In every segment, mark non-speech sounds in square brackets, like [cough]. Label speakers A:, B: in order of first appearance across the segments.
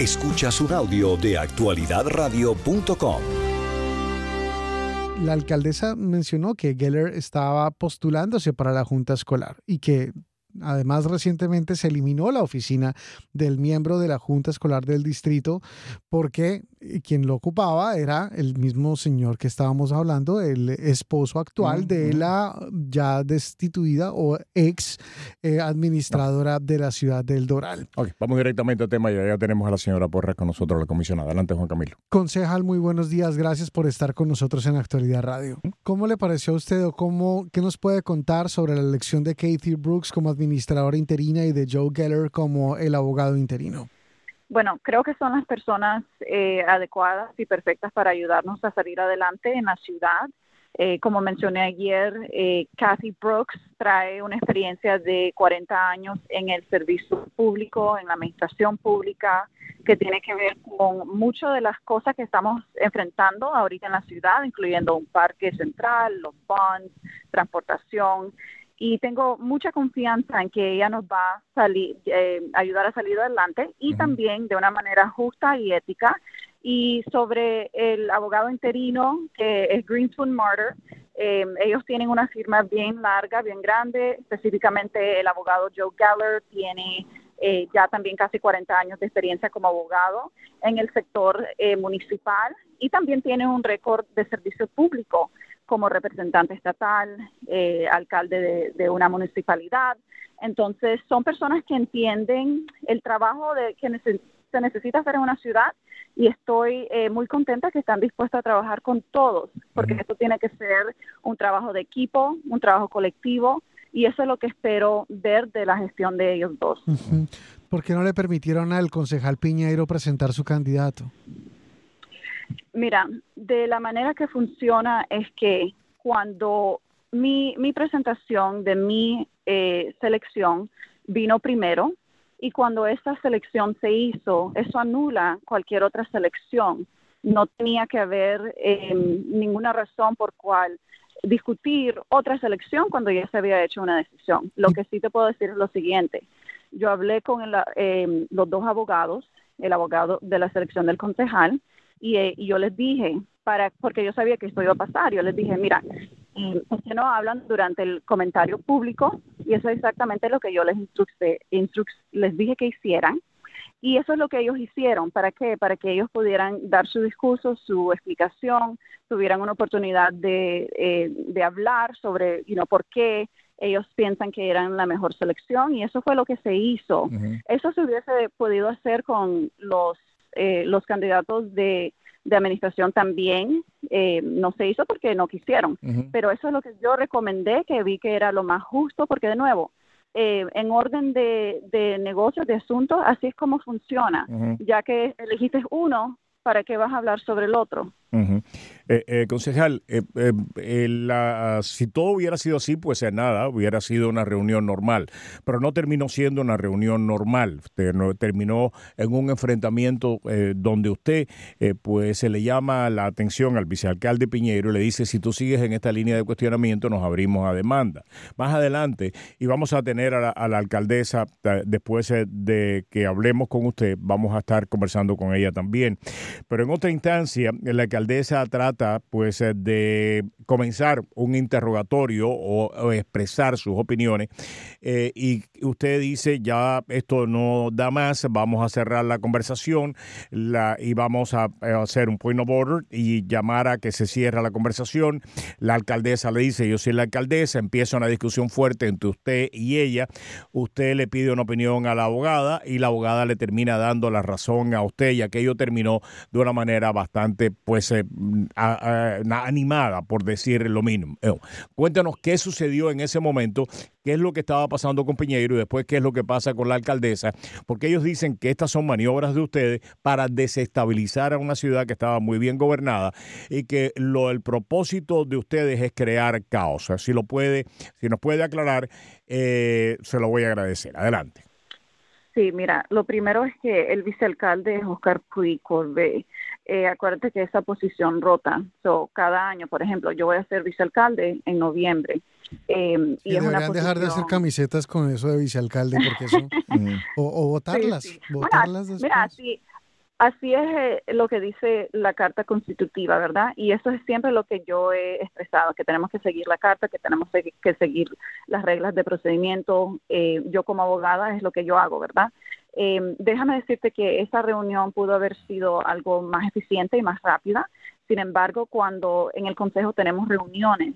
A: Escuchas un audio de actualidadradio.com.
B: La alcaldesa mencionó que Geller estaba postulándose para la junta escolar y que Además, recientemente se eliminó la oficina del miembro de la Junta Escolar del Distrito porque quien lo ocupaba era el mismo señor que estábamos hablando, el esposo actual de la ya destituida o ex eh, administradora de la ciudad del Doral.
C: Ok, vamos directamente al tema. Ya, ya tenemos a la señora Porras con nosotros, la comisionada. Adelante, Juan Camilo.
B: Concejal, muy buenos días. Gracias por estar con nosotros en Actualidad Radio. ¿Cómo le pareció a usted o cómo, qué nos puede contar sobre la elección de Kathy Brooks como administradora interina y de Joe Geller como el abogado interino?
D: Bueno, creo que son las personas eh, adecuadas y perfectas para ayudarnos a salir adelante en la ciudad. Eh, como mencioné ayer, eh, Kathy Brooks trae una experiencia de 40 años en el servicio público, en la administración pública, que tiene que ver con muchas de las cosas que estamos enfrentando ahorita en la ciudad, incluyendo un parque central, los bonds, transportación y tengo mucha confianza en que ella nos va a salir, eh, ayudar a salir adelante y también de una manera justa y ética. Y sobre el abogado interino, que es Greenspoon Martyr, eh, ellos tienen una firma bien larga, bien grande, específicamente el abogado Joe Geller tiene eh, ya también casi 40 años de experiencia como abogado en el sector municipal y también tiene un récord de servicio público como representante estatal, eh, alcalde de, una municipalidad. Entonces, son personas que entienden el trabajo de, que se necesita hacer en una ciudad y estoy eh, muy contenta que están dispuestos a trabajar con todos, porque esto tiene que ser un trabajo de equipo, un trabajo colectivo, y eso es lo que espero ver de la gestión de ellos dos.
B: ¿Por qué no le permitieron al concejal Piñeiro presentar su candidato?
D: Mira, de la manera que funciona es que cuando mi, mi presentación de mi eh, selección vino primero y cuando esta selección se hizo, eso anula cualquier otra selección. No tenía que haber em, ninguna razón por cual discutir otra selección cuando ya se había hecho una decisión. Lo que sí te puedo decir es lo siguiente. Yo hablé con em, los dos abogados, el abogado de la selección del concejal eh, y, yo les dije, para porque yo sabía que esto iba a pasar, yo les dije, mira, eh, ¿por qué no hablan durante el comentario público? Y eso es exactamente lo que yo les, les dije que hicieran. Y eso es lo que ellos hicieron. ¿Para qué? Para que ellos pudieran dar su discurso, su explicación, tuvieran una oportunidad de, eh, de hablar sobre you know, por qué ellos piensan que eran la mejor selección y eso fue lo que se hizo. Eso se hubiese podido hacer con los eh, los candidatos de, administración también eh, no se hizo porque no quisieron. Pero eso es lo que yo recomendé, que vi que era lo más justo, porque de nuevo, eh, en orden de, de negocios, de asuntos, así es como funciona. Ya que elegiste uno, ¿para qué vas a hablar sobre el otro?
C: Eh, eh, concejal, eh, la, si todo hubiera sido así, pues nada, hubiera sido una reunión normal, pero no terminó siendo una reunión normal, terminó en un enfrentamiento donde usted pues se le llama la atención al vicealcalde Piñero y le dice, si tú sigues en esta línea de cuestionamiento, nos abrimos a demanda. Más adelante, y vamos a tener a la alcaldesa, después de que hablemos con usted, vamos a estar conversando con ella también, pero en otra instancia, en la que alcaldesa trata pues eh, de comenzar un interrogatorio o, expresar sus opiniones eh, y usted dice ya esto no da más, vamos a cerrar la conversación la, y vamos a, hacer un point of order y llamar a que se cierre la conversación. La alcaldesa le dice, yo soy la alcaldesa, empieza una discusión fuerte entre usted y ella, usted le pide una opinión a la abogada y la abogada le termina dando la razón a usted y aquello terminó de una manera bastante pues pues, animada, por decir lo mínimo. Eh, cuéntanos qué sucedió en ese momento, qué es lo que estaba pasando con Piñeiro y después qué es lo que pasa con la alcaldesa, porque ellos dicen que estas son maniobras de ustedes para desestabilizar a una ciudad que estaba muy bien gobernada y que lo el propósito de ustedes es crear caos. Si lo puede, si nos puede aclarar, eh, se lo voy a agradecer. Adelante.
D: Sí, mira, lo primero es que el vicealcalde Oscar Puig Corbe eh, acuérdate que esa posición rota. So, cada año, por ejemplo, yo voy a ser vicealcalde en noviembre.
B: Eh, y, es deberían dejar de hacer camisetas con eso de vicealcalde, porque eso, [laughs] o, o votarlas, votarlas
D: Mira, si, Así es eh, lo que dice la Carta Constitutiva, ¿verdad? Y eso es siempre lo que yo he expresado, que tenemos que seguir la Carta, que tenemos que seguir las reglas de procedimiento. Eh, yo como abogada es lo que yo hago, ¿verdad? Eh, déjame decirte que esa reunión pudo haber sido algo más eficiente y más rápida. Sin embargo, cuando en el Consejo tenemos reuniones,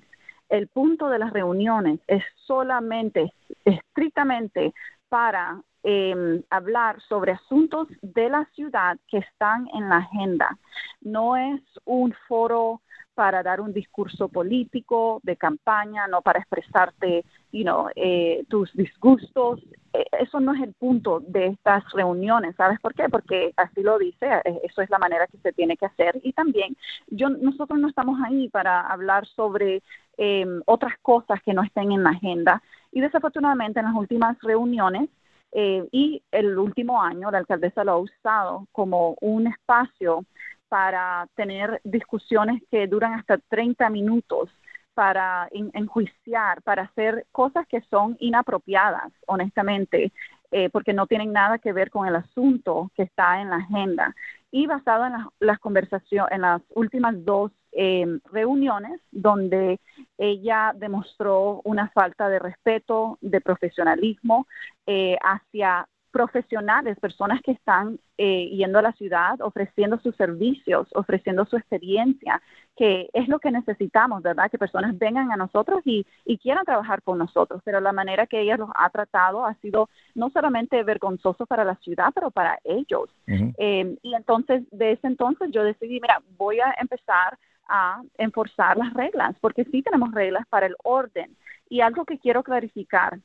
D: el punto de las reuniones es solamente, estrictamente para eh, hablar sobre asuntos de la ciudad que están en la agenda. No es un foro para dar un discurso político de campaña, no para expresarte you know, eh, tus disgustos. Eh, eso no es el punto de estas reuniones, ¿sabes por qué? Porque así lo dice, eh, eso es la manera que se tiene que hacer. Y también yo, nosotros no estamos ahí para hablar sobre em, otras cosas que no estén en la agenda. Y desafortunadamente en las últimas reuniones eh, y el último año la alcaldesa lo ha usado como un espacio para tener discusiones que duran hasta 30 minutos para enjuiciar, para hacer cosas que son inapropiadas, honestamente, eh, porque no tienen nada que ver con el asunto que está en la agenda. Y basado en las, conversaciones, en las últimas dos eh, reuniones, donde ella demostró una falta de respeto, de profesionalismo eh, hacia profesionales, personas que están eh, yendo a la ciudad, ofreciendo sus servicios, ofreciendo su experiencia, que es lo que necesitamos, ¿verdad? Que personas vengan a nosotros y, quieran trabajar con nosotros, pero la manera que ella los ha tratado ha sido no solamente vergonzoso para la ciudad, pero para ellos. Eh, y entonces, de ese entonces yo decidí, mira, voy a empezar a enforzar las reglas, porque sí tenemos reglas para el orden. Y algo que quiero clarificar,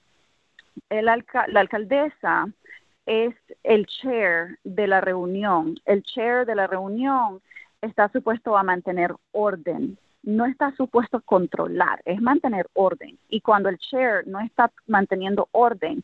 D: el la alcaldesa es el chair de la reunión. El chair de la reunión está supuesto a mantener orden, no está supuesto a controlar, es mantener orden. Y cuando el chair no está manteniendo orden,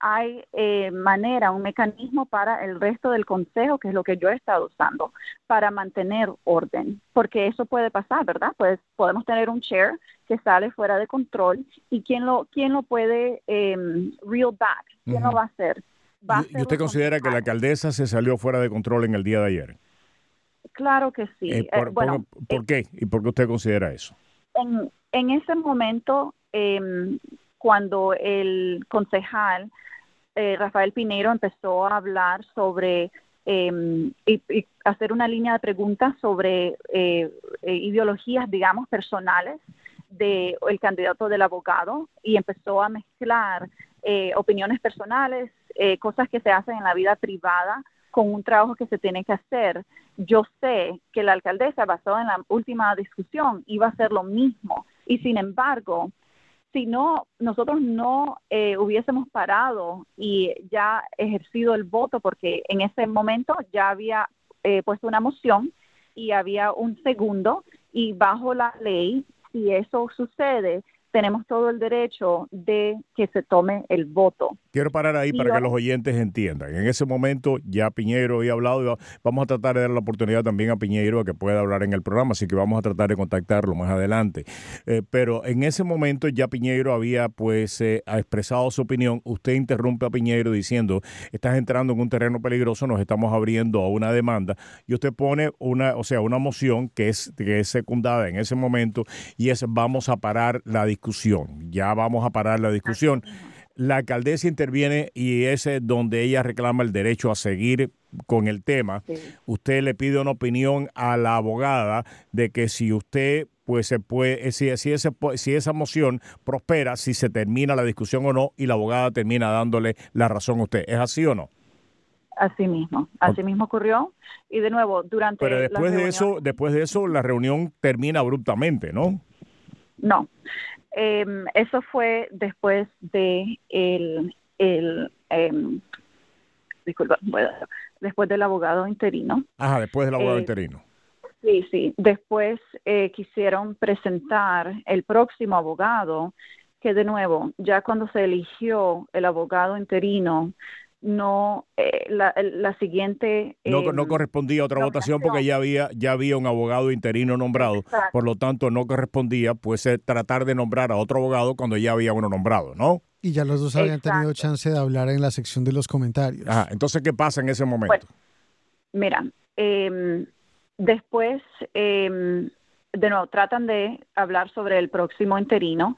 D: hay eh, manera, un mecanismo para el resto del consejo, que es lo que yo he estado usando, para mantener orden, porque eso puede pasar, ¿verdad? Pues podemos tener un chair que sale fuera de control y quién lo, quién lo puede eh, reel back, quién lo va a hacer
C: ¿Y usted considera que la alcaldesa se salió fuera de control en el día de ayer?
D: Claro que sí. Eh,
C: por,
D: bueno,
C: por, qué? ¿Y por qué usted considera eso?
D: En, en ese momento, em, cuando el concejal eh, Rafael Pinero empezó a hablar sobre em, y, hacer una línea de preguntas sobre eh, ideologías, digamos, personales del el candidato del abogado y empezó a mezclar opiniones personales eh, cosas que se hacen en la vida privada con un trabajo que se tiene que hacer. Yo sé que la alcaldesa, basada en la última discusión, iba a hacer lo mismo. Y sin embargo, si no, nosotros no eh, hubiésemos parado y ya ejercido el voto, porque en ese momento ya había eh, puesto una moción y había un segundo, y bajo la ley, si eso sucede, tenemos todo el derecho de que se tome el voto.
C: Quiero parar ahí para que los oyentes entiendan. En ese momento ya Piñeiro había hablado y vamos a tratar de dar la oportunidad también a Piñeiro a que pueda hablar en el programa, así que vamos a tratar de contactarlo más adelante. Eh, pero en ese momento ya Piñeiro había pues eh, expresado su opinión. Usted interrumpe a Piñeiro diciendo, estás entrando en un terreno peligroso, nos estamos abriendo a una demanda y usted pone una, o sea, una moción que es, que es secundada en ese momento y es vamos a parar la discusión. Ya vamos a parar la discusión la alcaldesa interviene y ese es donde ella reclama el derecho a seguir con el tema. Usted le pide una opinión a la abogada de que si usted pues se puede, si, si, ese, si esa moción prospera, si se termina la discusión o no, y la abogada termina dándole la razón a usted. ¿Es así o no?
D: Así mismo, así mismo ocurrió. Y de nuevo, durante.
C: Pero después de eso, después de eso, la reunión termina abruptamente, ¿no?
D: No, eh, eso fue después de el, el em, disculpa, después del abogado interino.
C: Ajá, después del abogado eh, interino.
D: Sí, sí. Después eh, quisieron presentar el próximo abogado, que de nuevo, ya cuando se eligió el abogado interino, no eh, la, la, siguiente
C: no, no em, correspondía a otra votación porque ya había ya había un abogado interino nombrado. Por lo tanto no correspondía pues eh, tratar de nombrar a otro abogado cuando ya había uno nombrado no
B: y ya los dos habían tenido chance de hablar en la sección de los comentarios.
C: Entonces qué pasa en ese momento
D: mira, em, después, em, de nuevo, tratan de hablar sobre el próximo interino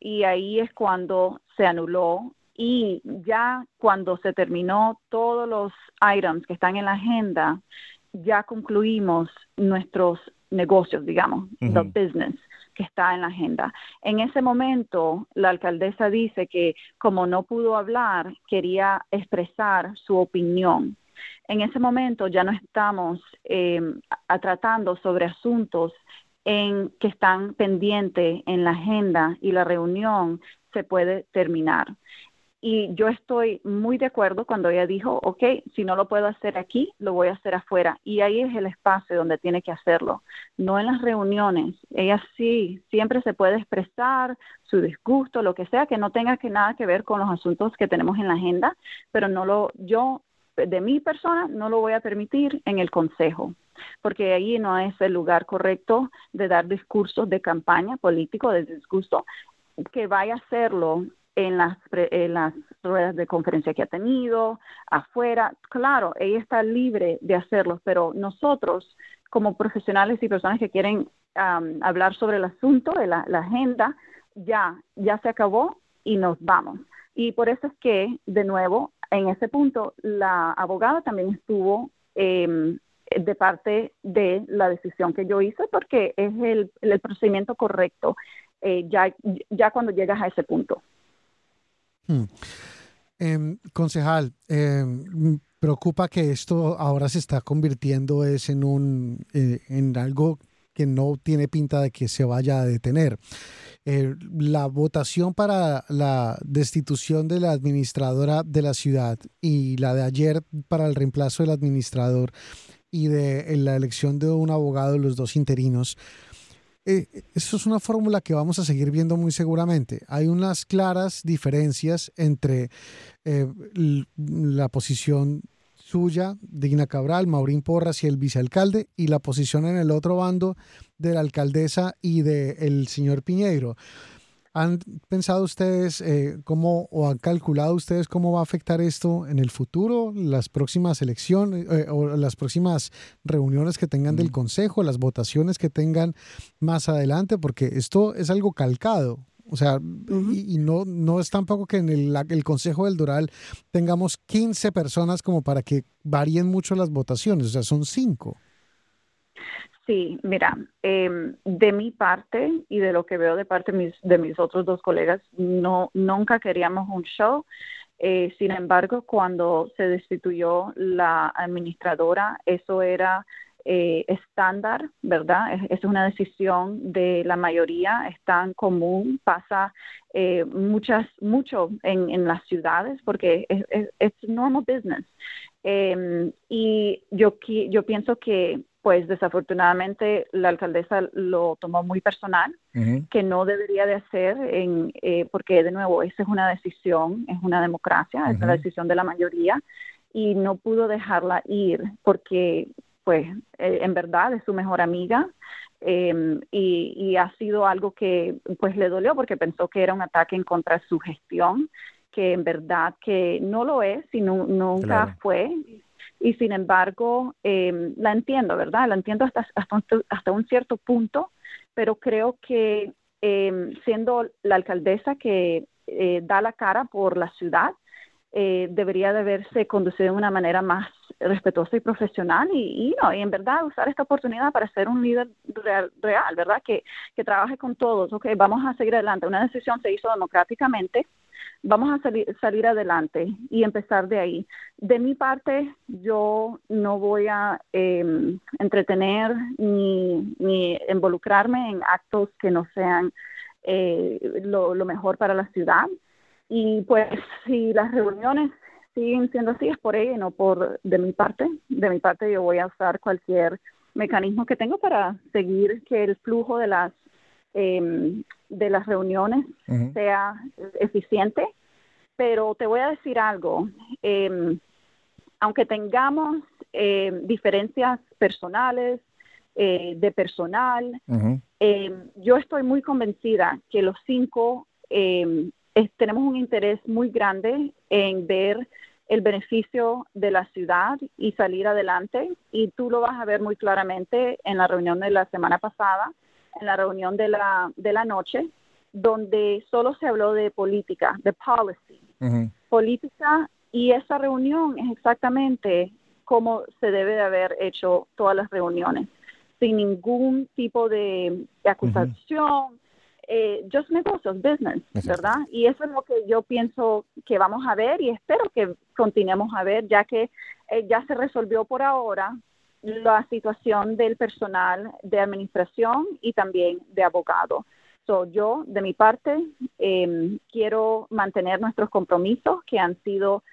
D: y ahí es cuando se anuló y ya cuando se terminó todos los items que están en la agenda, ya concluimos nuestros negocios, digamos, the business que está en la agenda. En ese momento, la alcaldesa dice que como no pudo hablar, quería expresar su opinión. En ese momento ya no estamos eh, tratando sobre asuntos en que están pendientes en la agenda y la reunión se puede terminar. Y yo estoy muy de acuerdo cuando ella dijo, ok, si no lo puedo hacer aquí, lo voy a hacer afuera. Y ahí es el espacio donde tiene que hacerlo, no en las reuniones. Ella sí, siempre se puede expresar su disgusto, lo que sea, que no tenga que nada que ver con los asuntos que tenemos en la agenda, pero no lo, yo, de mi persona, no lo voy a permitir en el consejo porque ahí no es el lugar correcto de dar discursos de campaña político, de disgusto, que vaya a hacerlo en las, en las ruedas de conferencia que ha tenido, afuera. Claro, ella está libre de hacerlo, pero nosotros, como profesionales y personas que quieren hablar sobre el asunto, la, agenda, ya, ya se acabó y nos vamos. Y por eso es que, de nuevo, en ese punto, la abogada también estuvo eh, de parte de la decisión que yo hice porque es el, el procedimiento correcto eh, ya, ya cuando llegas a ese punto.
B: Hmm. Em, concejal, em, preocupa que esto ahora se está convirtiendo es en un eh, en algo que no tiene pinta de que se vaya a detener. Eh, la votación para la destitución de la administradora de la ciudad y la de ayer para el reemplazo del administrador y de la elección de un abogado, los dos interinos, eh, eso es una fórmula que vamos a seguir viendo muy seguramente. Hay unas claras diferencias entre eh, la posición suya, Digna Cabral, Maurín Porras y el vicealcalde, y la posición en el otro bando de la alcaldesa y del señor Piñeiro. ¿Han pensado ustedes eh, cómo o han calculado ustedes cómo va a afectar esto en el futuro, las próximas elecciones eh, o las próximas reuniones que tengan del Consejo, las votaciones que tengan más adelante? Porque esto es algo calcado. O sea, y, no, no es tampoco que en el, el, Consejo del Doral tengamos 15 personas como para que varíen mucho las votaciones, o sea, son cinco.
D: Sí, mira, eh, de mi parte y de lo que veo de parte de mis, de mis otros dos colegas, no, nunca queríamos un show. Eh, sin embargo, cuando se destituyó la administradora, eso era eh, estándar, ¿verdad? Es, es, una decisión de la mayoría, es tan común, pasa eh, muchas, mucho en, las ciudades porque es, es, normal business. Eh, y yo, yo pienso que pues desafortunadamente la alcaldesa lo tomó muy personal, que no debería de hacer, en, eh, porque de nuevo, esa es una decisión, es una democracia, es la decisión de la mayoría, y no pudo dejarla ir porque, pues, eh, en verdad es su mejor amiga. Em, y, y, ha sido algo que pues le dolió porque pensó que era un ataque en contra de su gestión que en verdad que no lo es y nunca fue y sin embargo em, la entiendo, ¿verdad? La entiendo hasta, hasta, un cierto punto, pero creo que em, siendo la alcaldesa que eh, da la cara por la ciudad, eh, debería de haberse conducido de una manera más respetuosa y profesional y, no, y en verdad usar esta oportunidad para ser un líder real, real ¿verdad? Que, que trabaje con todos, ok, vamos a seguir adelante. Una decisión se hizo democráticamente, vamos a salir, salir adelante y empezar de ahí. De mi parte, yo no voy a em, entretener ni, ni, involucrarme en actos que no sean eh, lo, mejor para la ciudad. Y pues si las reuniones siguen siendo así, es por ella y no por de mi parte. De mi parte, yo voy a usar cualquier mecanismo que tengo para seguir que el flujo de las eh, de las reuniones sea eficiente. Pero te voy a decir algo, em, aunque tengamos em, diferencias personales, eh, de personal, em, yo estoy muy convencida que los cinco tenemos un interés muy grande en ver el beneficio de la ciudad y salir adelante. Y tú lo vas a ver muy claramente en la reunión de la semana pasada, en la reunión de la, de la noche, donde solo se habló de política, de policy. Política y esa reunión es exactamente como se debe de haber hecho todas las reuniones, sin ningún tipo de, acusación, eh, just negocios, business, ¿verdad? Y eso es lo que yo pienso que vamos a ver y espero que continuemos a ver, ya que eh, ya se resolvió por ahora la situación del personal de administración y también de abogado. So, yo, de mi parte, em, quiero mantener nuestros compromisos que han sido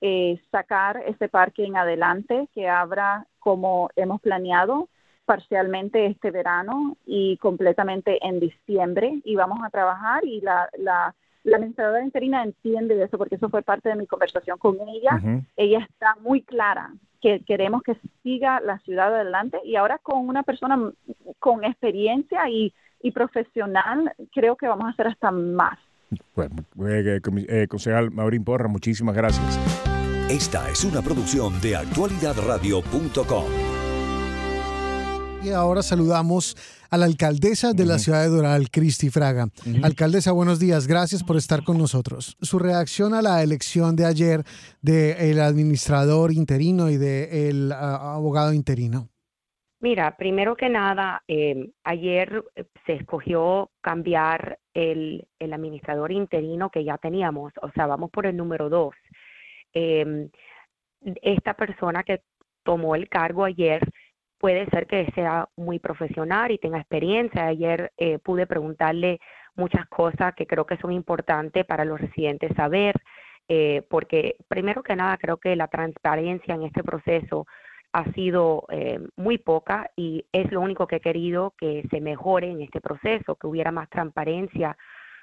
D: eh, sacar ese parque en adelante, que abra como hemos planeado parcialmente este verano y completamente en diciembre y vamos a trabajar y la, la, la administradora interina entiende eso porque eso fue parte de mi conversación con ella. Ella está muy clara que queremos que siga la ciudad adelante y ahora con una persona con experiencia y, y profesional creo que vamos a hacer hasta más.
C: Bueno, eh, eh, concejal Maurín Porra, muchísimas gracias.
A: Esta es una producción de actualidadradio.com.
B: Y ahora saludamos a la alcaldesa de la ciudad de Doral, Cristi Fraga. Alcaldesa, buenos días. Gracias por estar con nosotros. Su reacción a la elección de ayer del administrador interino y del abogado interino.
E: Mira, primero que nada, em, ayer eh, se escogió cambiar el, el administrador interino que ya teníamos, o sea, vamos por el número dos. Em, esta persona que tomó el cargo ayer puede ser que sea muy profesional y tenga experiencia. Ayer eh, pude preguntarle muchas cosas que creo que son importantes para los residentes saber, eh, porque primero que nada creo que la transparencia en este proceso ha sido eh, muy poca y es lo único que he querido que se mejore en este proceso, que hubiera más transparencia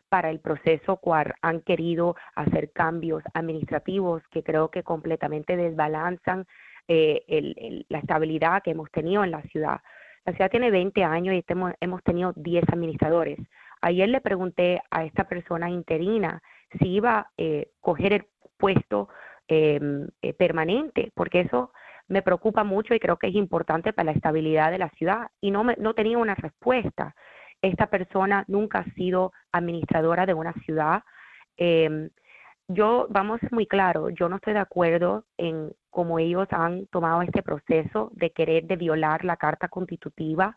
E: para el proceso cual han querido hacer cambios administrativos que creo que completamente desbalanzan eh, la estabilidad que hemos tenido en la ciudad. La ciudad tiene 20 años y hemos, tenido 10 administradores. Ayer le pregunté a esta persona interina si iba a eh, coger el puesto em, eh, permanente, porque eso me preocupa mucho y creo que es importante para la estabilidad de la ciudad. Y no, me, no tenía una respuesta esta persona nunca ha sido administradora de una ciudad. Em, yo, vamos muy claro, yo no estoy de acuerdo en cómo ellos han tomado este proceso de querer de violar la Carta Constitutiva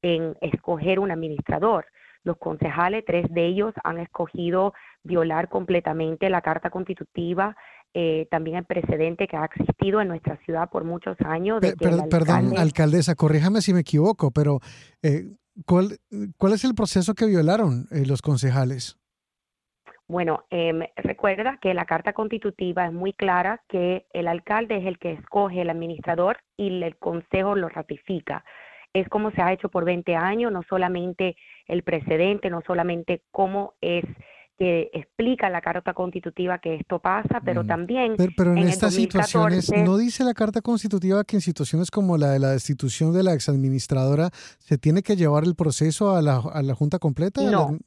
E: en escoger un administrador. Los concejales, tres de ellos, han escogido violar completamente la Carta Constitutiva, eh, también el precedente que ha existido en nuestra ciudad por muchos años.
B: perdón, alcaldesa, corríjame si me equivoco, pero eh, ¿Cuál, ¿Cuál es el proceso que violaron eh, los concejales?
E: Bueno, em, recuerda que la Carta Constitutiva es muy clara que el alcalde es el que escoge el administrador y el consejo lo ratifica. Es como se ha hecho por 20 años, no solamente el precedente, no solamente cómo es que explica la Carta Constitutiva que esto pasa, pero mm. también...
B: Pero, en, estas situaciones, ¿no dice la Carta Constitutiva que en situaciones como la de la destitución de la exadministradora se tiene que llevar el proceso a la, a la Junta completa?
E: No,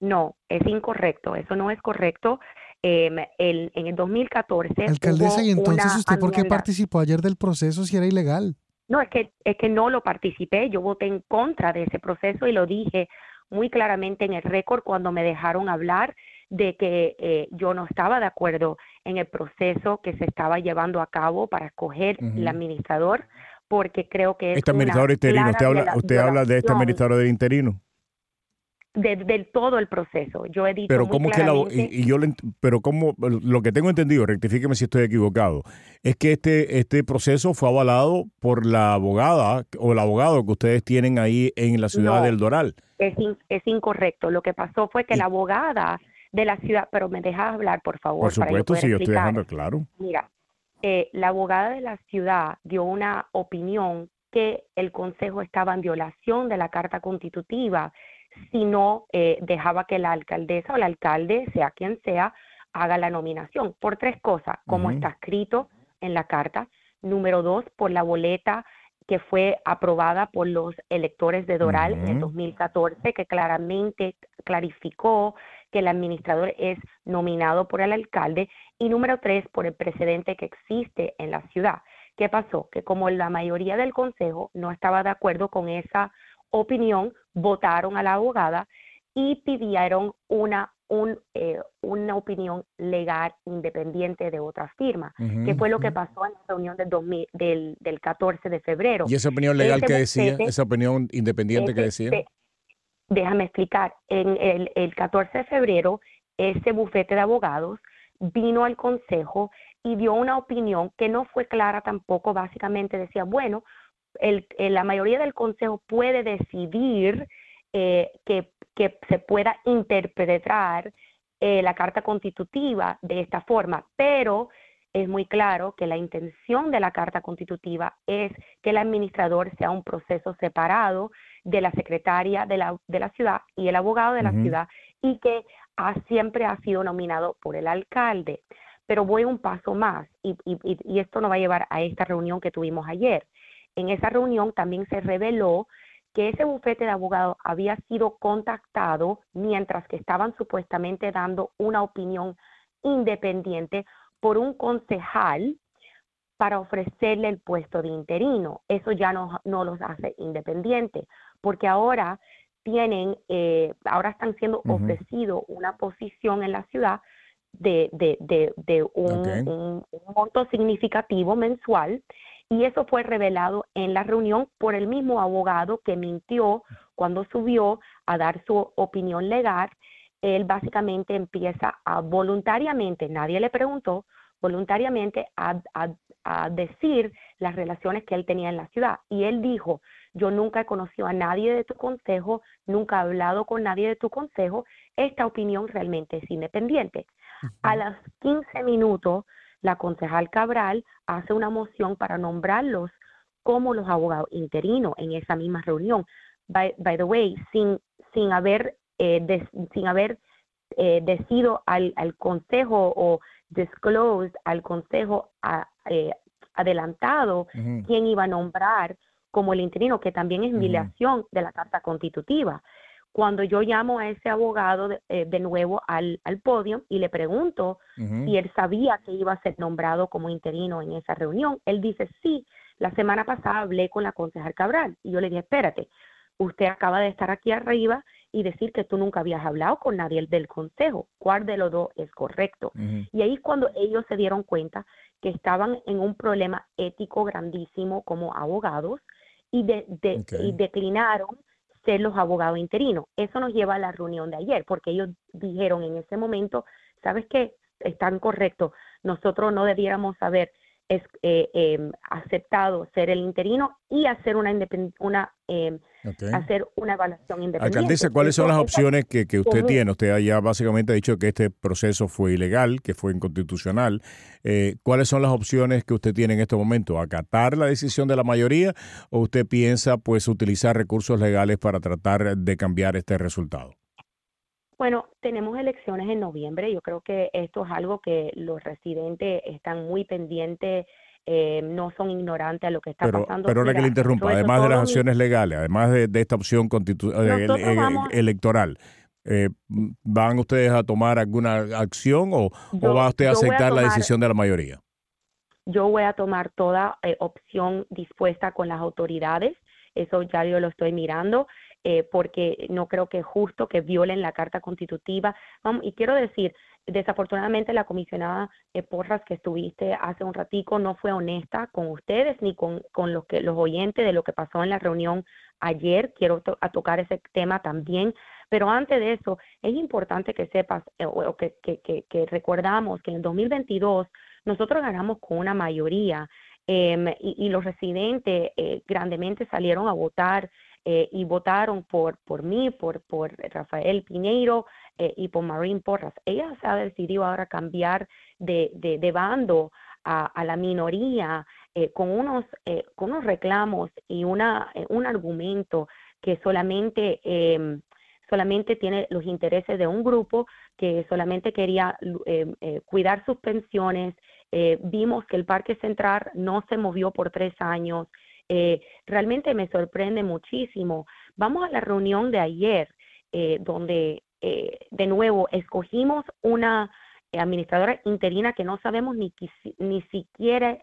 E: no, es incorrecto, eso no es correcto. Em, el, en el 2014...
B: Alcaldesa, ¿y entonces usted por qué participó ayer del proceso si era ilegal?
E: No, es que, es que no lo participé, yo voté en contra de ese proceso y lo dije muy claramente en el récord cuando me dejaron hablar de que eh, yo no estaba de acuerdo en el proceso que se estaba llevando a cabo para escoger el administrador, porque creo que es
C: este administrador interino. Usted habla, usted habla de este administrador del interino.
E: Del todo el proceso. Yo he dicho
C: pero cómo que la, y, yo pero cómo lo que tengo entendido, rectifíqueme si estoy equivocado, es que este este proceso fue avalado por la abogada o el abogado que ustedes tienen ahí en la ciudad del Doral
E: es, es incorrecto. Lo que pasó fue que la abogada de la ciudad, pero me dejas hablar, por favor.
C: Por supuesto, sí, yo estoy dejando claro.
E: Mira, eh, la abogada de la ciudad dio una opinión que el Consejo estaba en violación de la Carta Constitutiva si no eh, dejaba que la alcaldesa o el alcalde, sea quien sea, haga la nominación por tres cosas, como está escrito en la carta. Número dos, por la boleta que fue aprobada por los electores de Doral en el 2014, que claramente clarificó que el administrador es nominado por el alcalde y número tres, por el precedente que existe en la ciudad. ¿Qué pasó? Que como la mayoría del consejo no estaba de acuerdo con esa opinión, votaron a la abogada y pidieron una, un, eh, una opinión legal independiente de otra firma, que fue lo que pasó en la reunión del, 2000, del, del 14 de febrero.
C: ¿Y esa opinión legal que decía? ¿Esa opinión independiente que decía?
E: déjame explicar. En el, el 14 de febrero, ese bufete de abogados vino al consejo y dio una opinión que no fue clara tampoco, básicamente decía, bueno, el, la mayoría del consejo puede decidir eh, que, que, se pueda interpretar eh, la carta constitutiva de esta forma, pero es muy claro que la intención de la carta constitutiva es que el administrador sea un proceso separado de la secretaria de la, de la ciudad y el abogado de la ciudad y que ha, siempre ha sido nominado por el alcalde. Pero voy un paso más y, y, esto nos va a llevar a esta reunión que tuvimos ayer. En esa reunión también se reveló que ese bufete de abogados había sido contactado mientras que estaban supuestamente dando una opinión independiente por un concejal para ofrecerle el puesto de interino. Eso ya no, no los hace independientes, porque ahora tienen, eh, ahora están siendo ofrecidos una posición en la ciudad de, de, de, de un, monto significativo mensual y eso fue revelado en la reunión por el mismo abogado que mintió cuando subió a dar su opinión legal. Él básicamente empieza a voluntariamente, nadie le preguntó, voluntariamente a, a decir las relaciones que él tenía en la ciudad. Y él dijo, yo nunca he conocido a nadie de tu consejo, nunca he hablado con nadie de tu consejo, esta opinión realmente es independiente. A los 15 minutos, la concejal Cabral hace una moción para nombrarlos como los abogados interinos en esa misma reunión. By, the way, sin, sin haber, eh, sin haber eh, decido al, al, consejo o disclosed al consejo eh, adelantado quién iba a nombrar como el interino, que también es violación de la Carta Constitutiva. Cuando yo llamo a ese abogado de, eh, nuevo al, al, podio y le pregunto si él sabía que iba a ser nombrado como interino en esa reunión, él dice, sí, la semana pasada hablé con la concejal Cabral. Y yo le dije, espérate, usted acaba de estar aquí arriba y decir que tú nunca habías hablado con nadie del consejo. ¿Cuál de los dos es correcto? Y ahí es cuando ellos se dieron cuenta que estaban en un problema ético grandísimo como abogados y, de, y declinaron ser los abogados interinos. Eso nos lleva a la reunión de ayer, porque ellos dijeron en ese momento, ¿sabes qué? Están correctos. Nosotros no debiéramos haber es, eh, em, aceptado ser el interino y hacer una, una hacer una evaluación independiente.
C: Alcaldesa, ¿cuáles son las opciones que, que usted tiene? Usted ya básicamente ha dicho que este proceso fue ilegal, que fue inconstitucional. Eh, ¿Cuáles son las opciones que usted tiene en este momento? ¿Acatar la decisión de la mayoría o usted piensa pues utilizar recursos legales para tratar de cambiar este resultado?
E: Bueno, tenemos elecciones en noviembre. Yo creo que esto es algo que los residentes están muy pendientes, eh, no son ignorantes a lo que está pasando.
C: Pero ahora que le interrumpa, además de las acciones legales, además de, esta opción eh, eh, electoral, ¿van ustedes a tomar alguna acción o, va usted a aceptar la decisión de la mayoría?
E: Yo voy a tomar toda opción dispuesta con las autoridades. Eso ya yo lo estoy mirando. Eh, porque no creo que es justo que violen la Carta Constitutiva. y quiero decir, desafortunadamente la comisionada eh, Porras que estuviste hace un ratico no fue honesta con ustedes ni con, con los, que, los oyentes de lo que pasó en la reunión ayer. Quiero a tocar ese tema también. Pero antes de eso, es importante que sepas eh, o que, que, que, recordamos que en el 2022 nosotros ganamos con una mayoría em, y, los residentes grandemente salieron a votar eh, y votaron por, por mí, por, por Rafael Piñeiro eh, y por Marín Porras. Ella se ha decidido ahora cambiar de, de, bando a, a, la minoría eh, con, unos, con unos reclamos y una, un argumento que solamente em, solamente tiene los intereses de un grupo que solamente quería em, cuidar sus pensiones. vimos que el Parque Central no se movió por tres años Eh, realmente me sorprende muchísimo. Vamos a la reunión de ayer, eh, donde eh, de nuevo escogimos una administradora interina que no sabemos ni, ni siquiera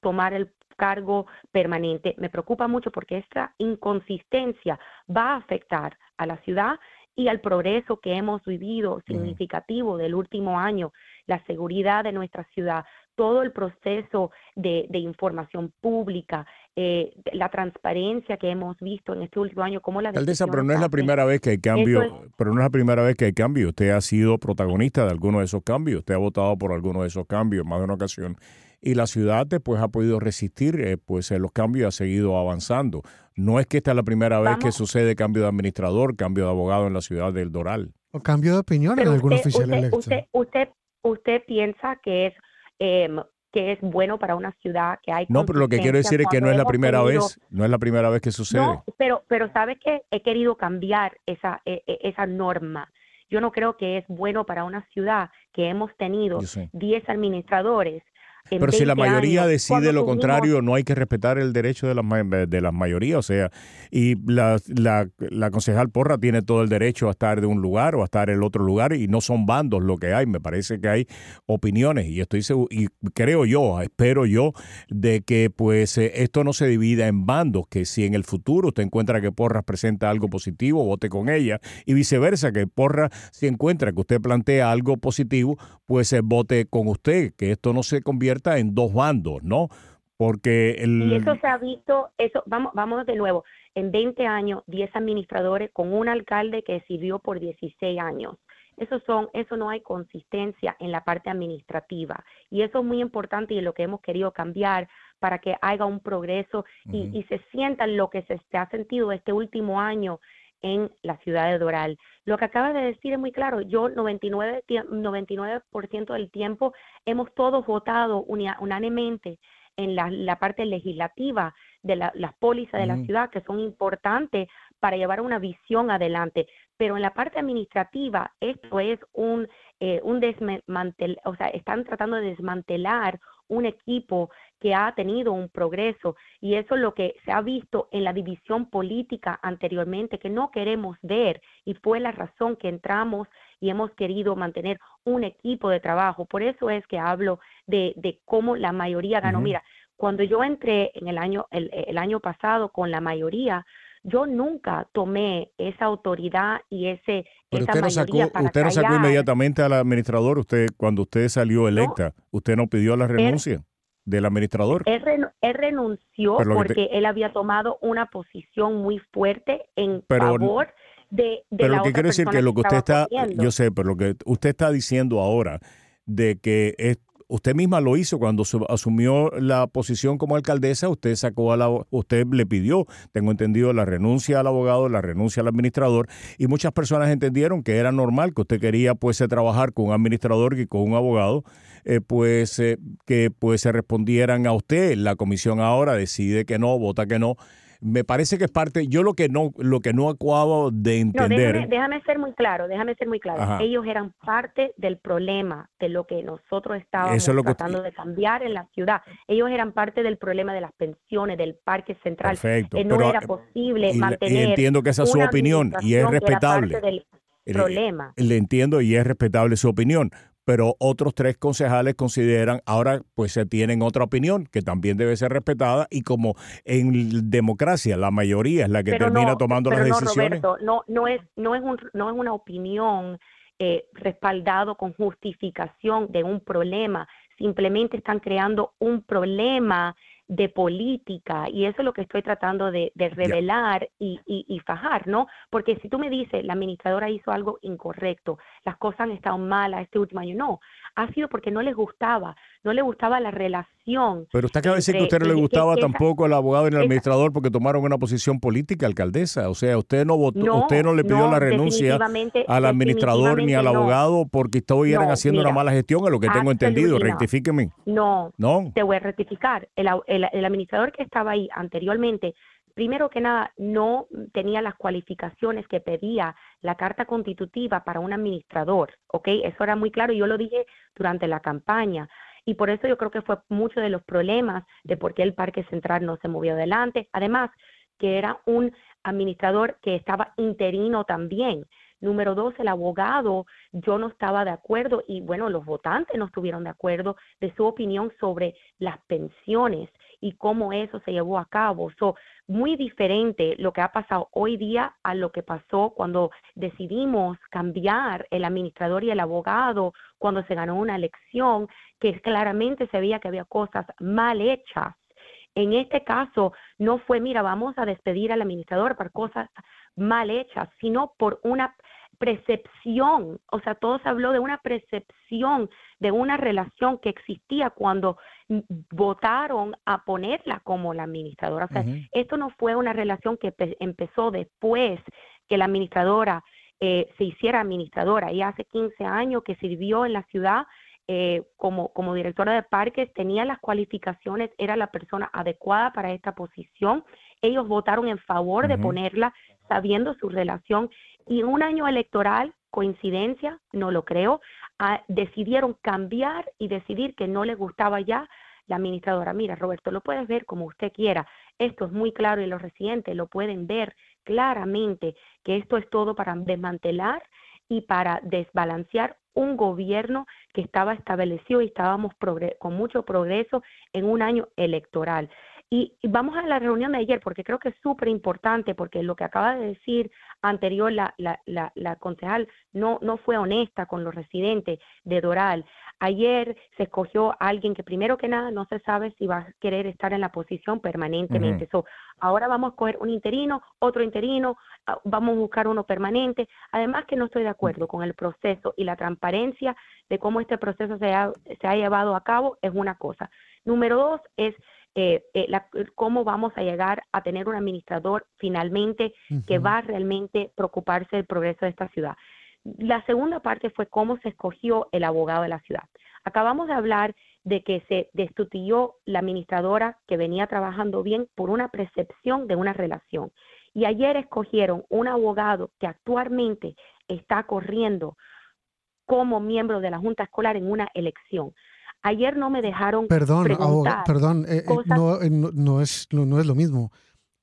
E: tomar el cargo permanente. Me preocupa mucho porque esta inconsistencia va a afectar a la ciudad y al progreso que hemos vivido significativo del último año, la seguridad de nuestra ciudad, todo el proceso de, información pública, eh, la transparencia que hemos visto en este último año, como la
C: alcaldesa, pero no es la primera vez que hay cambio, pero no es la primera vez que hay cambio. Usted ha sido protagonista de alguno de esos cambios, usted ha votado por alguno de esos cambios más de una ocasión y la ciudad pues ha podido resistir eh, pues los cambios y ha seguido avanzando. No es que esta es la primera vez que sucede cambio de administrador, cambio de abogado en la ciudad del Doral.
B: O cambio de opinión en algún oficial electo.
E: Usted, usted, usted piensa que es em, que es bueno para una ciudad que hay
C: no pero lo que quiero decir es que no es la primera vez no es la primera vez que sucede. no,
E: pero pero sabes que he querido cambiar esa e, e, esa norma. Yo no creo que es bueno para una ciudad que hemos tenido 10 administradores
C: pero si la mayoría decide lo contrario, no hay que respetar el derecho de las de las mayorías, o sea, y la, la, la, concejal Porra tiene todo el derecho a estar de un lugar o a estar en el otro lugar y no son bandos lo que hay, me parece que hay opiniones y estoy seguro, y creo yo, espero yo, de que pues eh, esto no se divida en bandos, que si en el futuro usted encuentra que Porra presenta algo positivo, vote con ella y viceversa, que Porra si encuentra que usted plantea algo positivo, pues eh, vote con usted, que esto no se convierta en dos bandos, ¿no? Porque el...
E: Y eso se ha visto, eso, vamos, vamos de nuevo, en 20 años, 10 administradores con un alcalde que sirvió por 16 años. Eso, son, eso no hay consistencia en la parte administrativa y eso es muy importante y es lo que hemos querido cambiar para que haya un progreso y, y, se sienta lo que se, se, ha sentido este último año en la ciudad de Doral. Lo que acaba de decir es muy claro. Yo 99, 99 del tiempo hemos todos votado unánimemente en la, parte legislativa de las pólizas de la ciudad que son importantes para llevar una visión adelante. Pero en la parte administrativa, esto es un, eh, un desmantel, o sea, están tratando de desmantelar un equipo que ha tenido un progreso y eso es lo que se ha visto en la división política anteriormente que no queremos ver y fue la razón que entramos y hemos querido mantener un equipo de trabajo. Por eso es que hablo de, de cómo la mayoría ganó. Mira, cuando yo entré en el año, el, el año pasado con la mayoría, yo nunca tomé esa autoridad y ese
C: Pero esa usted no sacó, usted no sacó inmediatamente al administrador, usted cuando usted salió electa, usted no pidió la renuncia del administrador.
E: Él, renunció porque él había tomado una posición muy fuerte en favor de, de
C: pero
E: lo
C: que quiero decir que lo que usted está, yo sé, pero lo que usted está diciendo ahora de que es, usted misma lo hizo cuando asumió la posición como alcaldesa, usted sacó a la, usted le pidió, tengo entendido, la renuncia al abogado, la renuncia al administrador, y muchas personas entendieron que era normal que usted quería pues trabajar con un administrador y con un abogado, eh, pues eh, que pues se respondieran a usted. La comisión ahora decide que no, vota que no me parece que es parte, yo lo que no, lo que no acabo de entender.
E: déjame, ser muy claro, déjame ser muy claro. Ellos eran parte del problema de lo que nosotros estábamos tratando de cambiar en la ciudad. Ellos eran parte del problema de las pensiones, del parque central.
C: Perfecto.
E: no era posible mantener.
C: Y entiendo que esa es su opinión y es respetable.
E: problema.
C: le entiendo y es respetable su opinión, pero otros tres concejales consideran, ahora pues se tienen otra opinión que también debe ser respetada y como en democracia la mayoría es la que termina tomando las no, decisiones.
E: Roberto, no, no, es, no, es un, no es una opinión eh, respaldado con justificación de un problema, simplemente están creando un problema de política y eso es lo que estoy tratando de, revelar y, y, fajar, ¿no? Porque si tú me dices, la administradora hizo algo incorrecto, las cosas han estado malas este último año, no, ha sido porque no les gustaba, no le gustaba la relación.
C: Pero usted acaba de decir que a usted no le gustaba tampoco el abogado y el administrador porque tomaron una posición política, alcaldesa. O sea, usted no votó, usted no le pidió la renuncia al administrador ni al abogado porque estuvieran haciendo una mala gestión, a lo que tengo entendido. Rectifíqueme.
E: No, no. Te voy a rectificar. El, el administrador que estaba ahí anteriormente primero que nada, no tenía las cualificaciones que pedía la carta constitutiva para un administrador, ¿ok? Eso era muy claro, yo lo dije durante la campaña. y por eso yo creo que fue mucho de los problemas de por qué el Parque Central no se movió adelante. Además, que era un administrador que estaba interino también. Número dos, el abogado, yo no estaba de acuerdo y bueno, los votantes no estuvieron de acuerdo de su opinión sobre las pensiones y cómo eso se llevó a cabo. So, muy diferente lo que ha pasado hoy día a lo que pasó cuando decidimos cambiar el administrador y el abogado cuando se ganó una elección, que claramente se veía que había cosas mal hechas. En este caso, no fue, mira, vamos a despedir al administrador por cosas mal hechas, sino por una percepción, o sea, todo se habló de una percepción de una relación que existía cuando votaron a ponerla como la administradora. O sea, esto no fue una relación que empezó después que la administradora eh, se hiciera administradora. Y hace 15 años que sirvió en la ciudad eh, como, como directora de parques, tenía las cualificaciones, era la persona adecuada para esta posición. Ellos votaron en favor de ponerla sabiendo su relación y en un año electoral, coincidencia, no lo creo, ah, decidieron cambiar y decidir que no le gustaba ya la administradora. Mira, Roberto, lo puedes ver como usted quiera. Esto es muy claro y los residentes lo pueden ver claramente que esto es todo para desmantelar y para desbalancear un gobierno que estaba establecido y estábamos con mucho progreso en un año electoral. Y, vamos a la reunión de ayer, porque creo que es súper importante, porque lo que acaba de decir anterior la, la, la, concejal no, no fue honesta con los residentes de Doral. Ayer se escogió a alguien que primero que nada no se sabe si va a querer estar en la posición permanentemente. ahora vamos a coger un interino, otro interino, ah, vamos a buscar uno permanente. Además que no estoy de acuerdo con el proceso y la transparencia de cómo este proceso se ha, se ha llevado a cabo es una cosa. Número dos es eh, eh, cómo vamos a llegar a tener un administrador finalmente que va a realmente preocuparse del progreso de esta ciudad. La segunda parte fue cómo se escogió el abogado de la ciudad. Acabamos de hablar de que se destituyó la administradora que venía trabajando bien por una percepción de una relación. Y ayer escogieron un abogado que actualmente está corriendo como miembro de la Junta Escolar en una elección. Ayer no me dejaron
B: perdón,
E: preguntar
B: perdón, eh, eh, eh, no, no, es, no, es lo mismo.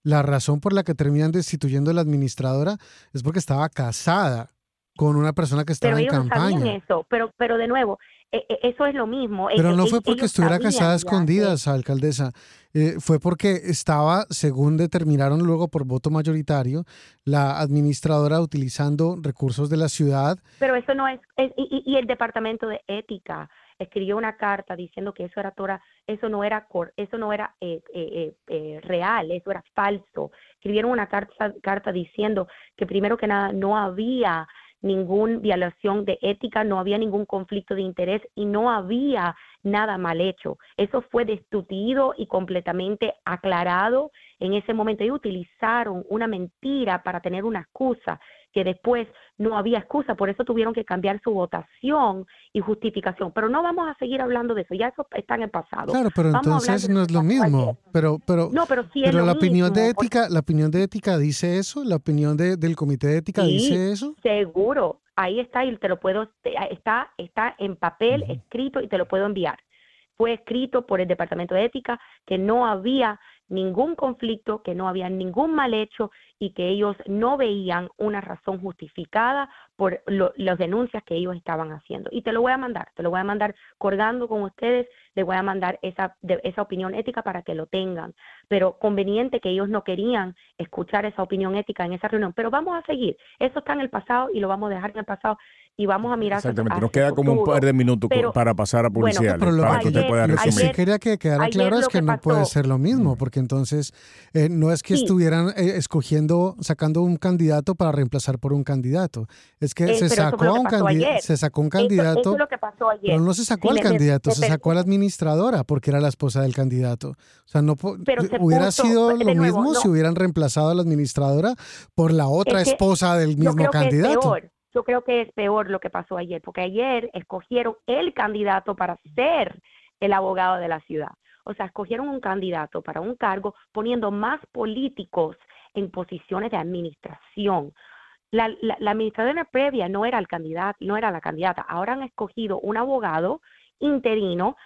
B: La razón por la que terminan destituyendo a la administradora es porque estaba casada con una persona que estaba
E: pero
B: en campaña.
E: eso, pero, pero de nuevo, eso es lo mismo.
B: Pero no fue porque estuviera casada a escondidas, alcaldesa. fue porque estaba, según determinaron luego por voto mayoritario, la administradora utilizando recursos de la ciudad.
E: Pero eso no es, y, y, el departamento de ética escribió una carta diciendo que eso era eso no era eso no era eh, eh, eh, real, eso era falso. Escribieron una carta, carta diciendo que primero que nada no había ninguna violación de ética, no había ningún conflicto de interés y no había nada mal hecho. Eso fue destituido y completamente aclarado en ese momento. Y utilizaron una mentira para tener una excusa que después no había excusa, por eso tuvieron que cambiar su votación y justificación. Pero no vamos a seguir hablando de eso, ya eso está en el pasado.
B: Claro, pero entonces no es lo mismo. Pero, pero,
E: no, pero, sí
B: la opinión de ética, la opinión de ética dice eso, la opinión del comité de ética dice eso.
E: Seguro, ahí está y te lo puedo, está, está en papel escrito y te lo puedo enviar. Fue escrito por el departamento de ética que no había ningún conflicto, que no había ningún mal hecho y que ellos no veían una razón justificada por las denuncias que ellos estaban haciendo. Y te lo voy a mandar, te lo voy a mandar colgando con ustedes, les voy a mandar esa, esa opinión ética para que lo tengan. Pero conveniente que ellos no querían escuchar esa opinión ética en esa reunión. Pero vamos a seguir. Eso está en el pasado y lo vamos a dejar en el pasado y vamos a mirar.
C: Exactamente, nos queda como un par de minutos para pasar a publicidad.
B: pero lo, para que usted pueda resumir. quería que quedara claro es que, no puede ser lo mismo, porque entonces eh, no es que estuvieran eh, escogiendo, sacando un candidato para reemplazar por un candidato. Es que eh, se, sacó un se sacó un candidato.
E: Eso, es lo que pasó ayer.
B: Pero no se sacó al candidato, se sacó a la administradora porque era la esposa del candidato. O sea, no hubiera sido lo mismo si hubieran reemplazado a la administradora por la otra esposa del mismo candidato
E: yo creo que es peor lo que pasó ayer, porque ayer escogieron el candidato para ser el abogado de la ciudad. O sea, escogieron un candidato para un cargo poniendo más políticos en posiciones de administración. La, la, administradora previa no era el candidato, no era la candidata. Ahora han escogido un abogado interino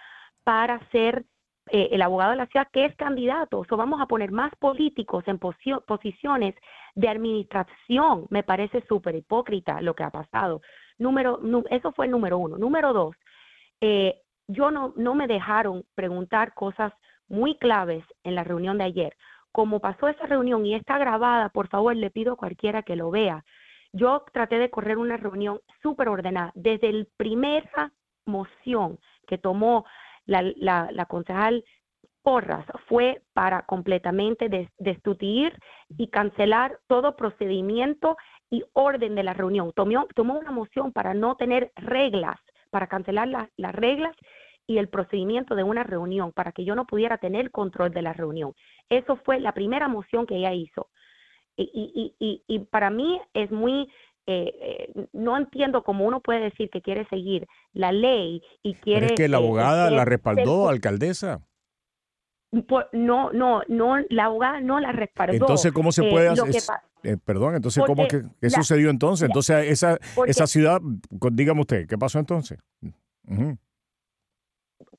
E: para ser eh, el abogado de la ciudad que es candidato. O vamos a poner más políticos en posiciones de administración. Me parece súper hipócrita lo que ha pasado. Número, eso fue el número uno. Número dos, eh, yo no, no me dejaron preguntar cosas muy claves en la reunión de ayer. Como pasó esa reunión y está grabada, por favor, le pido a cualquiera que lo vea. Yo traté de correr una reunión súper ordenada. Desde la primera moción que tomó la, concejal Porras fue para completamente destituir y cancelar todo procedimiento y orden de la reunión. Tomó, tomó una moción para no tener reglas, para cancelar las reglas y el procedimiento de una reunión, para que yo no pudiera tener control de la reunión. Eso fue la primera moción que ella hizo. Y, y, y, para mí es muy, eh, eh, no entiendo cómo uno puede decir que quiere seguir la ley y quiere...
C: es que la abogada la respaldó, alcaldesa.
E: no, no, no, la abogada no la respaldó.
C: Entonces, ¿cómo se eh, puede hacer? Eh, perdón, entonces, ¿cómo que qué sucedió entonces? Entonces, esa, esa ciudad, dígame usted, ¿qué pasó entonces?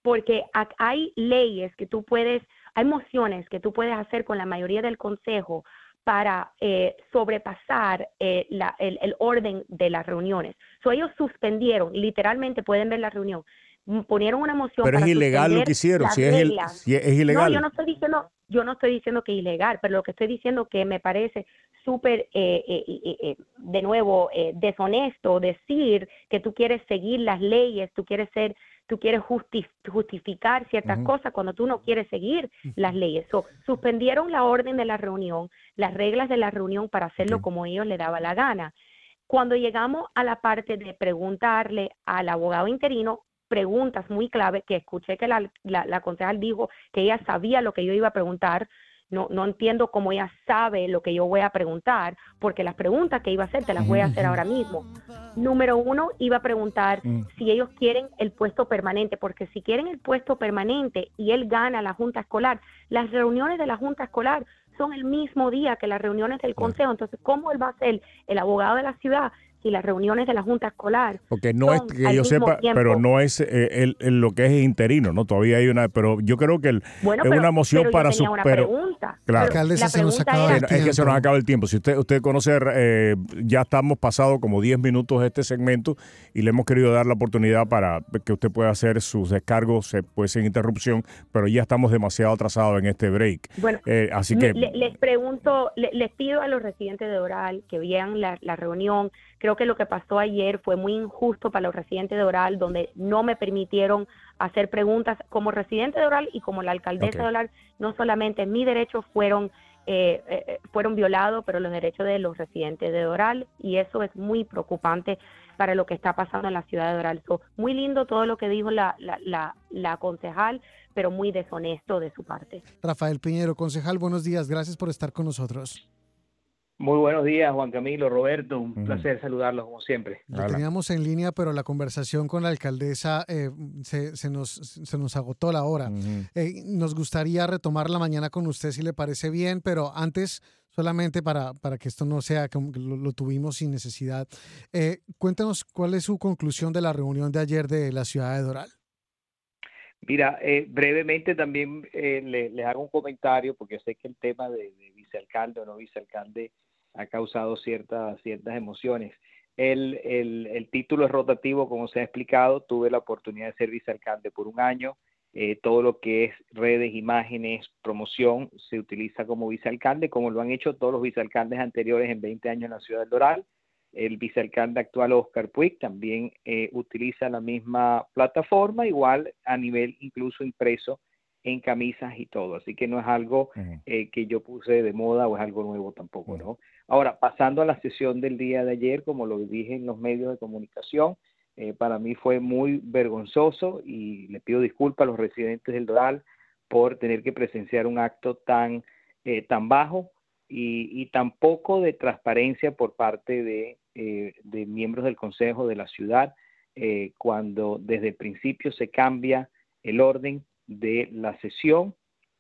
E: Porque hay leyes que tú puedes, hay mociones que tú puedes hacer con la mayoría del consejo para eh, sobrepasar eh, la, el, orden de las reuniones. So, ellos suspendieron, literalmente pueden ver la reunión, ponieron una moción.
C: Pero es ilegal lo que hicieron, si es, si es, ilegal.
E: No, yo no estoy diciendo, yo no estoy diciendo que es ilegal, pero lo que estoy diciendo que me parece súper, eh, eh, eh, de nuevo, deshonesto decir que tú quieres seguir las leyes, tú quieres ser, tú quieres justificar ciertas cosas cuando tú no quieres seguir las leyes. suspendieron la orden de la reunión, las reglas de la reunión para hacerlo como ellos le daba la gana. Cuando llegamos a la parte de preguntarle al abogado interino, preguntas muy clave que escuché que la, la, la concejal dijo que ella sabía lo que yo iba a preguntar, no, no entiendo cómo ella sabe lo que yo voy a preguntar, porque las preguntas que iba a hacer te las voy a hacer ahora mismo. Número uno, iba a preguntar mm. si ellos quieren el puesto permanente, porque si quieren el puesto permanente y él gana la junta escolar, las reuniones de la junta escolar son el mismo día que las reuniones del consejo. Entonces, ¿cómo él va a ser el abogado de la ciudad y las reuniones de la Junta Escolar.
C: Porque no es que yo sepa, pero no es eh, el, lo que es interino, ¿no? Todavía hay una, pero yo creo que el, es una moción para su. pero,
B: Claro. se nos acaba el
C: Es que se nos acaba el tiempo. Si usted, usted conoce, eh, ya estamos pasados como 10 minutos de este segmento y le hemos querido dar la oportunidad para que usted pueda hacer sus descargos, pues sin interrupción, pero ya estamos demasiado atrasados en este break.
E: Bueno, eh, así que. les pregunto, les pido a los residentes de Oral que vean la, la reunión Creo que lo que pasó ayer fue muy injusto para los residentes de Oral, donde no me permitieron hacer preguntas como residente de Oral y como la alcaldesa de Oral. No solamente mis derechos fueron eh, eh, fueron violados, pero los derechos de los residentes de Oral y eso es muy preocupante para lo que está pasando en la ciudad de Oral. muy lindo todo lo que dijo la, la, la concejal, pero muy deshonesto de su parte.
B: Rafael Piñero, concejal, buenos días, gracias por estar con nosotros.
F: Muy buenos días, Juan Camilo, Roberto. Un placer saludarlos como siempre.
B: Lo teníamos en línea, pero la conversación con la alcaldesa eh, se, se, nos, se nos agotó la hora. Eh, nos gustaría retomar la mañana con usted si le parece bien, pero antes, solamente para, para que esto no sea como que lo, tuvimos sin necesidad, eh, cuéntanos cuál es su conclusión de la reunión de ayer de la ciudad de Doral.
F: Mira, brevemente también les hago un comentario, porque sé que el tema de, de vicealcalde o no vicealcalde ha causado ciertas, ciertas emociones. El, el, el, título es rotativo, como se ha explicado. Tuve la oportunidad de ser vicealcalde por un año. Eh, todo lo que es redes, imágenes, promoción, se utiliza como vicealcalde, como lo han hecho todos los vicealcaldes anteriores en 20 años en la ciudad del Doral. El vicealcalde actual, Oscar Puig, también eh, utiliza la misma plataforma, igual a nivel incluso impreso en camisas y todo. Así que no es algo eh, que yo puse de moda o es algo nuevo tampoco, ¿no? Ahora, pasando a la sesión del día de ayer, como lo dije en los medios de comunicación, eh, para mí fue muy vergonzoso y le pido disculpas a los residentes del Doral por tener que presenciar un acto tan, eh, tan bajo y, y, tan poco de transparencia por parte de, de miembros del Consejo de la ciudad, cuando desde el principio se cambia el orden de la sesión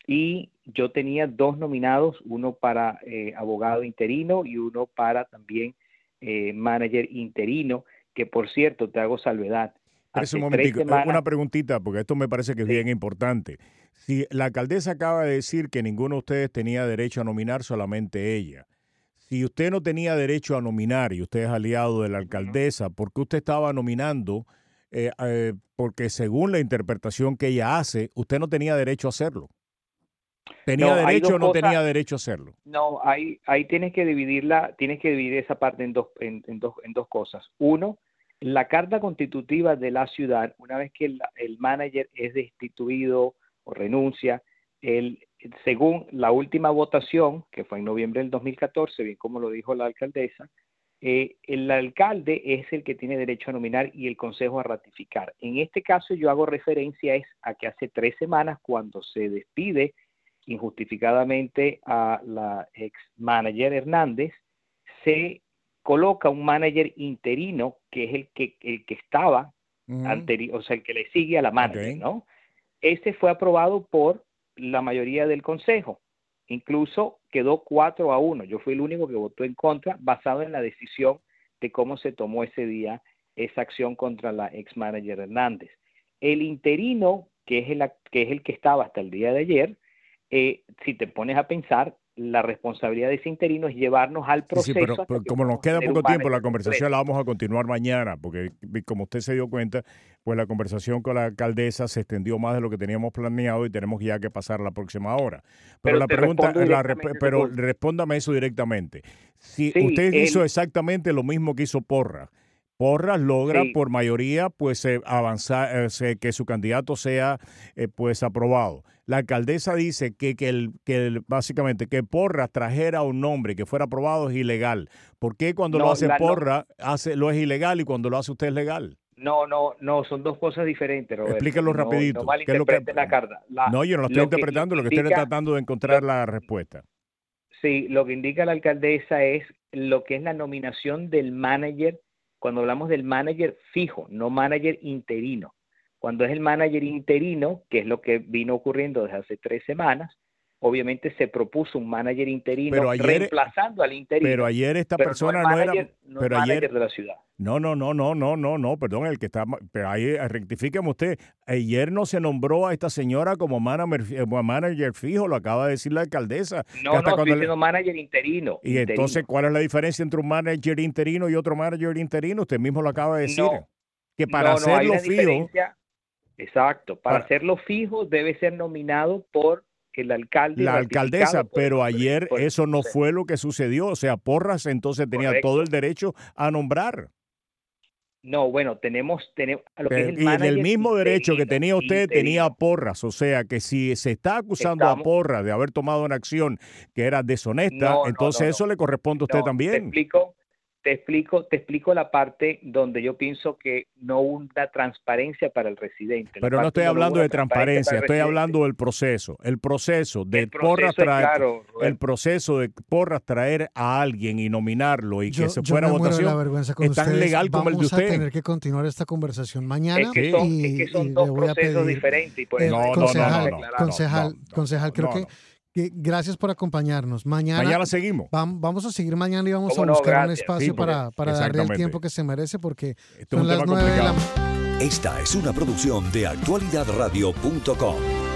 F: y yo tenía dos nominados, uno para eh, abogado interino y uno para también eh, manager interino, que por cierto, te hago salvedad,
C: Hace un momentito, una preguntita, porque esto me parece que es bien importante. Si la alcaldesa acaba de decir que ninguno de ustedes tenía derecho a nominar, solamente ella. Si usted no tenía derecho a nominar y usted es aliado de la alcaldesa, ¿por qué usted estaba nominando? Eh, eh, porque según la interpretación que ella hace, usted no tenía derecho a hacerlo. ¿Tenía derecho o no tenía derecho a hacerlo?
F: No, ahí, ahí tienes que dividirla, tienes que dividir esa parte en dos, en, dos, en dos cosas. Uno, la carta constitutiva de la ciudad, una vez que el, el manager es destituido o renuncia, el, según la última votación, que fue en noviembre del 2014, bien como lo dijo la alcaldesa, eh, el alcalde es el que tiene derecho a nominar y el consejo a ratificar. En este caso yo hago referencia es a que hace tres semanas cuando se despide injustificadamente a la ex manager Hernández, se coloca un manager interino que es el que, el que estaba anterior, o sea, el que le sigue a la manager, ¿no? Este fue aprobado por la mayoría del consejo. Incluso quedó 4 a 1. Yo fui el único que votó en contra, basado en la decisión de cómo se tomó ese día esa acción contra la ex manager Hernández. El interino, que es el que, es el que estaba hasta el día de ayer, eh, si te pones a pensar, la responsabilidad de ese interino es llevarnos al proceso. Sí,
C: pero, como nos queda poco tiempo, la conversación la vamos a continuar mañana, porque como usted se dio cuenta, pues la conversación con la alcaldesa se extendió más de lo que teníamos planeado y tenemos ya que pasar la próxima hora. Pero, la pregunta, la, pero respóndame eso directamente. Si usted hizo exactamente lo mismo que hizo Porra, Porras logra por mayoría pues eh, avanzar, eh, que su candidato sea eh, pues aprobado. La alcaldesa dice que, que, el, que básicamente que Porras trajera un nombre que fuera aprobado es ilegal. ¿Por qué cuando lo hace Porras hace, lo es ilegal y cuando lo hace usted es legal?
F: No, no, no, son dos cosas diferentes, Roberto.
C: Rapidito.
F: No, es lo que, la carta.
C: no, yo no lo estoy interpretando, lo que estoy tratando de encontrar la respuesta.
F: Sí, lo que indica la alcaldesa es lo que es la nominación del manager cuando hablamos del manager fijo, no manager interino. Cuando es el manager interino, que es lo que vino ocurriendo desde hace tres semanas, obviamente se propuso un manager interino reemplazando al interino.
C: Pero ayer esta persona no, era
F: pero ayer, de la ciudad.
C: No, no, no, no, no, no, no, perdón, el que está pero ahí eh, rectifíqueme usted. Ayer no se nombró a esta señora como manager, eh, manager fijo, lo acaba de decir la alcaldesa.
F: No, no, estoy diciendo manager interino.
C: Y entonces, ¿cuál es la diferencia entre un manager interino y otro manager interino? Usted mismo lo acaba de decir. que para hacerlo fijo
F: Exacto, para, hacerlo fijo debe ser nominado por el alcalde.
C: La alcaldesa, pero ayer eso no fue lo que sucedió. O sea, Porras entonces tenía todo el derecho a nombrar.
F: No, bueno, tenemos, tenemos
C: y el mismo derecho que tenía usted tenía Porras, o sea que si se está acusando a Porras de haber tomado una acción que era deshonesta, entonces eso le corresponde a usted también. Te
F: explico, te explico, te explico la parte donde yo pienso que no una transparencia para el residente.
C: Pero no estoy hablando de transparencia, estoy hablando del proceso. El proceso de porras traer, el proceso de porras traer a alguien y nominarlo y que se fuera a votación es tan legal como el de usted.
B: Vamos a tener que continuar esta conversación mañana.
F: Es que son, y, son dos procesos diferentes.
B: Eh, concejal, concejal, concejal, creo que Gracias por acompañarnos. Mañana,
C: mañana seguimos.
B: Vamos a seguir mañana y vamos a buscar un espacio para, para darle el tiempo que se merece porque son las nueve de la
A: Esta es una producción de actualidadradio.com.